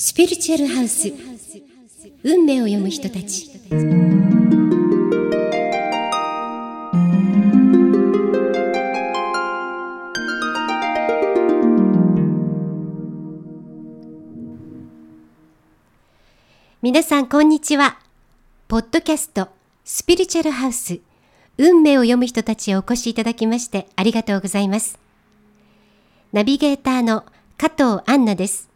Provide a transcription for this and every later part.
スピリチュアルハウス。運命を読む人たち。皆さんこんにちは。ポッドキャストスピリチュアルハウス。運命を読む人たちへお越しいただきましてありがとうございます。ナビゲーターの加藤杏奈です。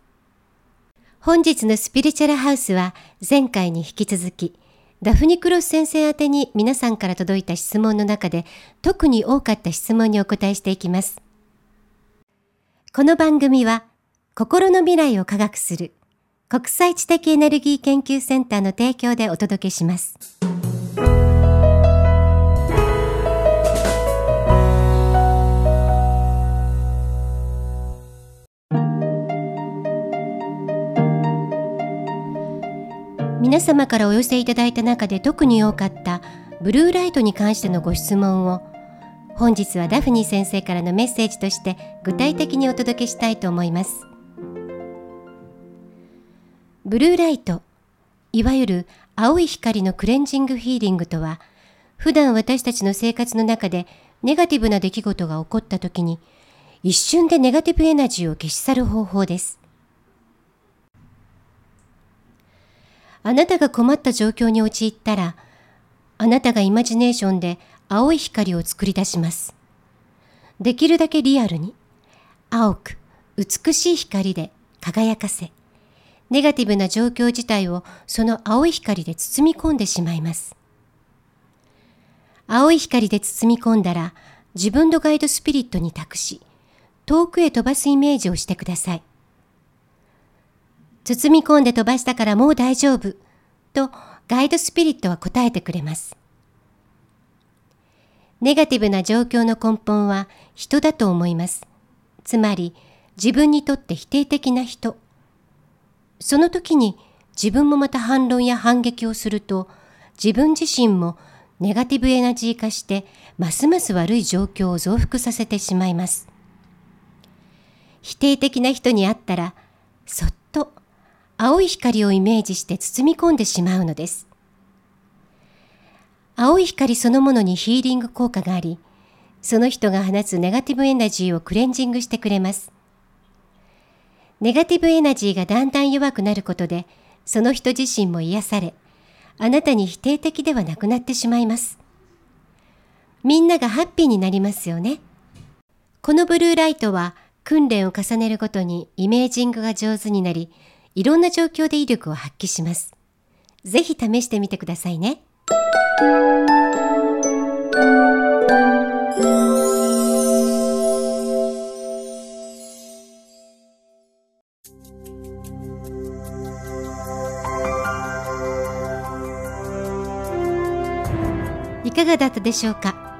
本日のスピリチュアルハウスは前回に引き続きダフニクロス先生宛てに皆さんから届いた質問の中で特に多かった質問にお答えしていきます。この番組は心の未来を科学する国際知的エネルギー研究センターの提供でお届けします。皆様からお寄せいただいた中で特に多かったブルーライトに関してのご質問を本日はダフニー先生からのメッセージとして具体的にお届けしたいと思います。ブルーライト、いわゆる青い光のクレンジングヒーリングとは、普段私たちの生活の中でネガティブな出来事が起こった時に、一瞬でネガティブエナジーを消し去る方法です。あなたが困った状況に陥ったら、あなたがイマジネーションで青い光を作り出します。できるだけリアルに、青く美しい光で輝かせ、ネガティブな状況自体をその青い光で包み込んでしまいます。青い光で包み込んだら、自分のガイドスピリットに託し、遠くへ飛ばすイメージをしてください。包み込んで飛ばしたからもう大丈夫とガイドスピリットは答えてくれます。ネガティブな状況の根本は人だと思います。つまり自分にとって否定的な人。その時に自分もまた反論や反撃をすると自分自身もネガティブエナジー化してますます悪い状況を増幅させてしまいます。否定的な人に会ったらそっと青い光をイメージして包み込んでしまうのです。青い光そのものにヒーリング効果があり、その人が放つネガティブエナジーをクレンジングしてくれます。ネガティブエナジーがだんだん弱くなることで、その人自身も癒され、あなたに否定的ではなくなってしまいます。みんながハッピーになりますよね。このブルーライトは訓練を重ねるごとにイメージングが上手になり、いろんな状況で威力を発揮します。ぜひ試してみてくださいね。いかがだったでしょうか？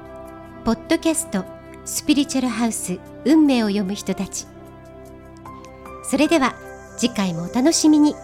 ポッドキャストスピリチュアルハウス運命を読む人たちそれでは次回もお楽しみに。